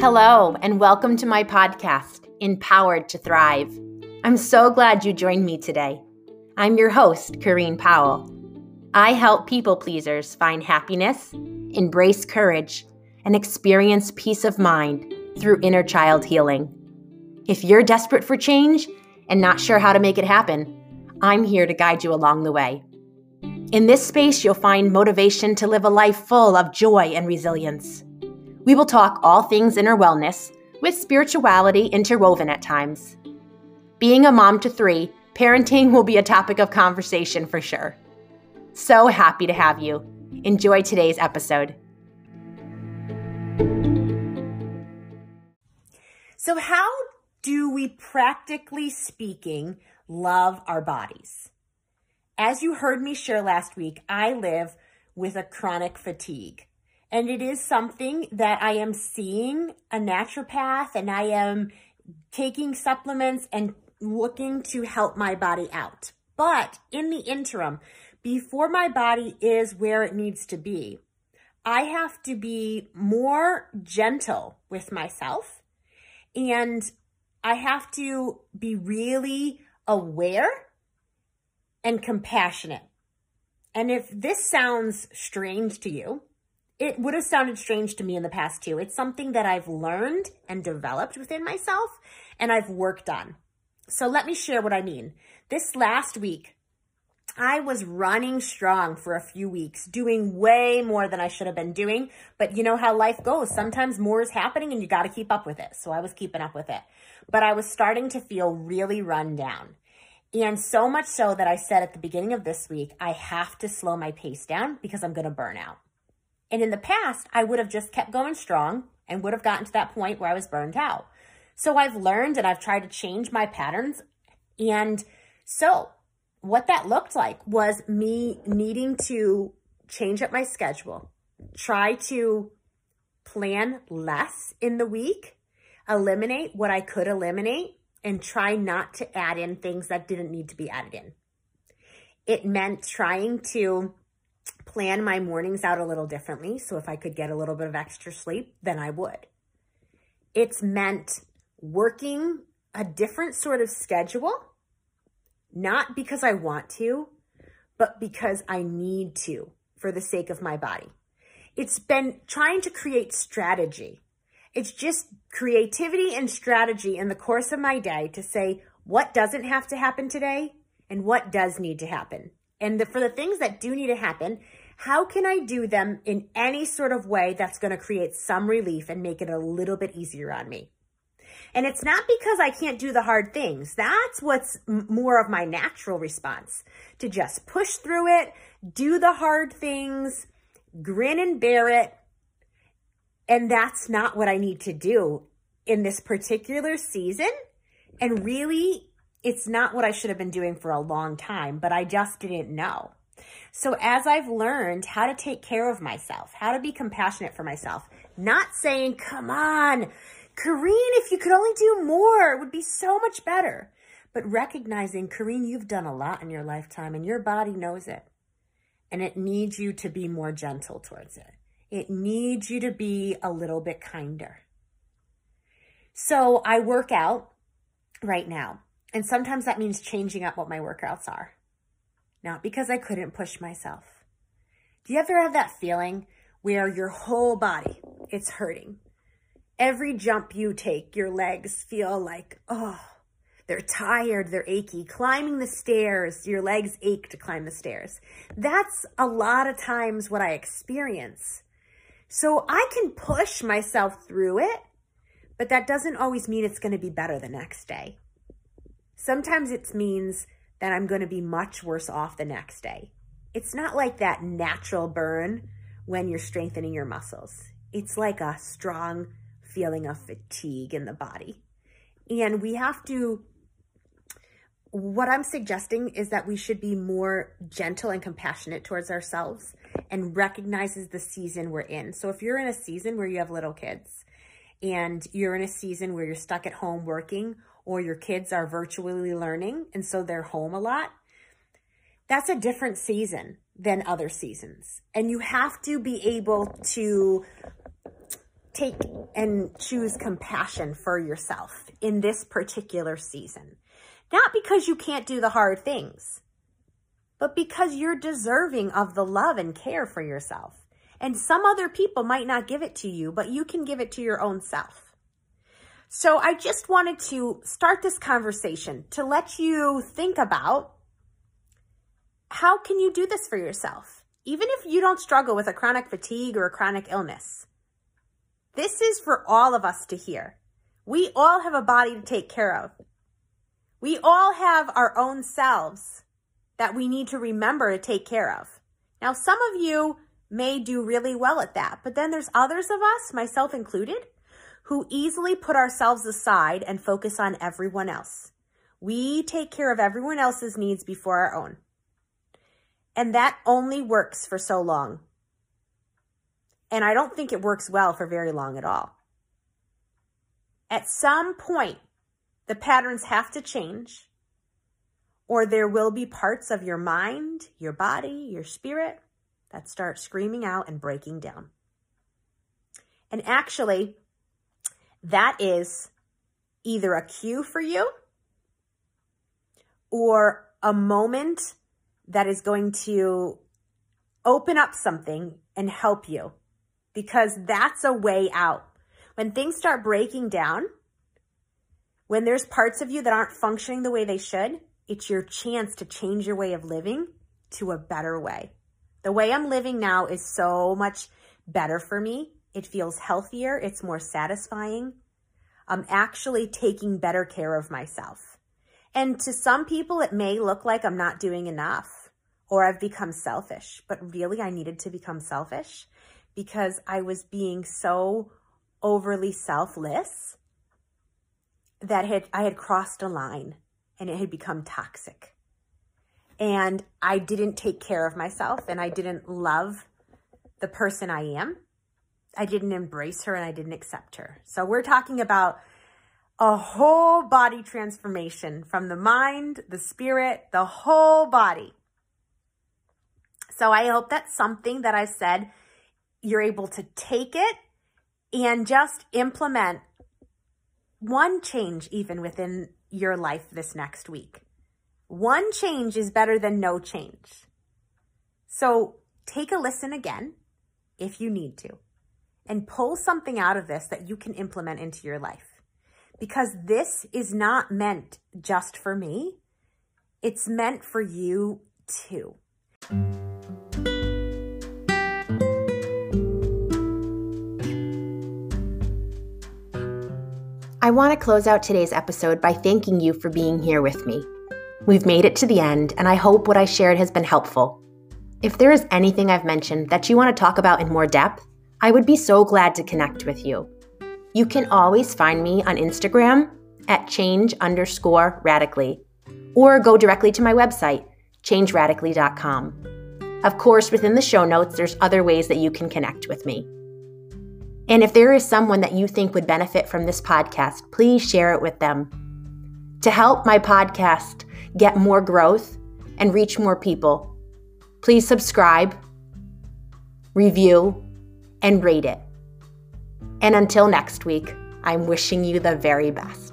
Hello, and welcome to my podcast, Empowered to Thrive. I'm so glad you joined me today. I'm your host, Corrine Powell. I help people pleasers find happiness, embrace courage, and experience peace of mind through inner child healing. If you're desperate for change and not sure how to make it happen, I'm here to guide you along the way. In this space, you'll find motivation to live a life full of joy and resilience. We will talk all things inner wellness, with spirituality interwoven at times. Being a mom to three, parenting will be a topic of conversation for sure. So happy to have you. Enjoy today's episode. So, how do we practically speaking love our bodies? As you heard me share last week, I live with a chronic fatigue. And it is something that I am seeing a naturopath and I am taking supplements and looking to help my body out. But in the interim, before my body is where it needs to be, I have to be more gentle with myself and I have to be really aware and compassionate. And if this sounds strange to you, it would have sounded strange to me in the past too. It's something that I've learned and developed within myself and I've worked on. So let me share what I mean. This last week, I was running strong for a few weeks, doing way more than I should have been doing. But you know how life goes. Sometimes more is happening and you got to keep up with it. So I was keeping up with it. But I was starting to feel really run down. And so much so that I said at the beginning of this week, I have to slow my pace down because I'm going to burn out. And in the past, I would have just kept going strong and would have gotten to that point where I was burned out. So I've learned and I've tried to change my patterns. And so what that looked like was me needing to change up my schedule, try to plan less in the week, eliminate what I could eliminate, and try not to add in things that didn't need to be added in. It meant trying to plan my mornings out a little differently. So if I could get a little bit of extra sleep, then I would. It's meant working a different sort of schedule, not because I want to, but because I need to for the sake of my body. It's been trying to create strategy. It's just creativity and strategy in the course of my day to say what doesn't have to happen today and what does need to happen. And the, for the things that do need to happen, how can I do them in any sort of way that's going to create some relief and make it a little bit easier on me? And it's not because I can't do the hard things. That's what's more of my natural response to just push through it, do the hard things, grin and bear it. And that's not what I need to do in this particular season. And really, it's not what I should have been doing for a long time, but I just didn't know. So as I've learned how to take care of myself, how to be compassionate for myself, not saying, come on, Corrine, if you could only do more, it would be so much better. But recognizing, Corrine, you've done a lot in your lifetime and your body knows it. And it needs you to be more gentle towards it. It needs you to be a little bit kinder. So I work out right now. And sometimes that means changing up what my workouts are. Not because I couldn't push myself. Do you ever have that feeling where your whole body, it's hurting? Every jump you take, your legs feel like, oh, they're tired, they're achy. Climbing the stairs, your legs ache to climb the stairs. That's a lot of times what I experience. So I can push myself through it, but that doesn't always mean it's going to be better the next day. Sometimes it means that I'm going to be much worse off the next day. It's not like that natural burn when you're strengthening your muscles. It's like a strong feeling of fatigue in the body. And we have to, what I'm suggesting is that we should be more gentle and compassionate towards ourselves and recognizes the season we're in. So if you're in a season where you have little kids and you're in a season where you're stuck at home working or your kids are virtually learning and so they're home a lot, that's a different season than other seasons. And you have to be able to take and choose compassion for yourself in this particular season. Not because you can't do the hard things, but because you're deserving of the love and care for yourself. And some other people might not give it to you, but you can give it to your own self. So I just wanted to start this conversation to let you think about how can you do this for yourself? Even if you don't struggle with a chronic fatigue or a chronic illness, this is for all of us to hear. We all have a body to take care of. We all have our own selves that we need to remember to take care of. Now, some of you may do really well at that, but then there's others of us, myself included, who easily put ourselves aside and focus on everyone else. We take care of everyone else's needs before our own. And that only works for so long. And I don't think it works well for very long at all. At some point, the patterns have to change, or there will be parts of your mind, your body, your spirit that start screaming out and breaking down. And actually, that is either a cue for you or a moment that is going to open up something and help you because that's a way out. When things start breaking down, when there's parts of you that aren't functioning the way they should, it's your chance to change your way of living to a better way. The way I'm living now is so much better for me. It feels healthier. It's more satisfying. I'm actually taking better care of myself. And to some people, it may look like I'm not doing enough or I've become selfish, but really I needed to become selfish because I was being so overly selfless that had I had crossed a line and it had become toxic. And I didn't take care of myself and I didn't love the person I am. I didn't embrace her and I didn't accept her. So we're talking about a whole body transformation from the mind, the spirit, the whole body. So I hope that's something that I said you're able to take it and just implement one change even within your life this next week. One change is better than no change. So take a listen again if you need to and pull something out of this that you can implement into your life. Because this is not meant just for me. It's meant for you too. I want to close out today's episode by thanking you for being here with me. We've made it to the end, and I hope what I shared has been helpful. If there is anything I've mentioned that you want to talk about in more depth, I would be so glad to connect with you. You can always find me on Instagram at change underscore radically, or go directly to my website, changeradically.com. Of course, within the show notes, there's other ways that you can connect with me. And if there is someone that you think would benefit from this podcast, please share it with them. To help my podcast get more growth and reach more people, please subscribe, review, and rate it. And until next week, I'm wishing you the very best.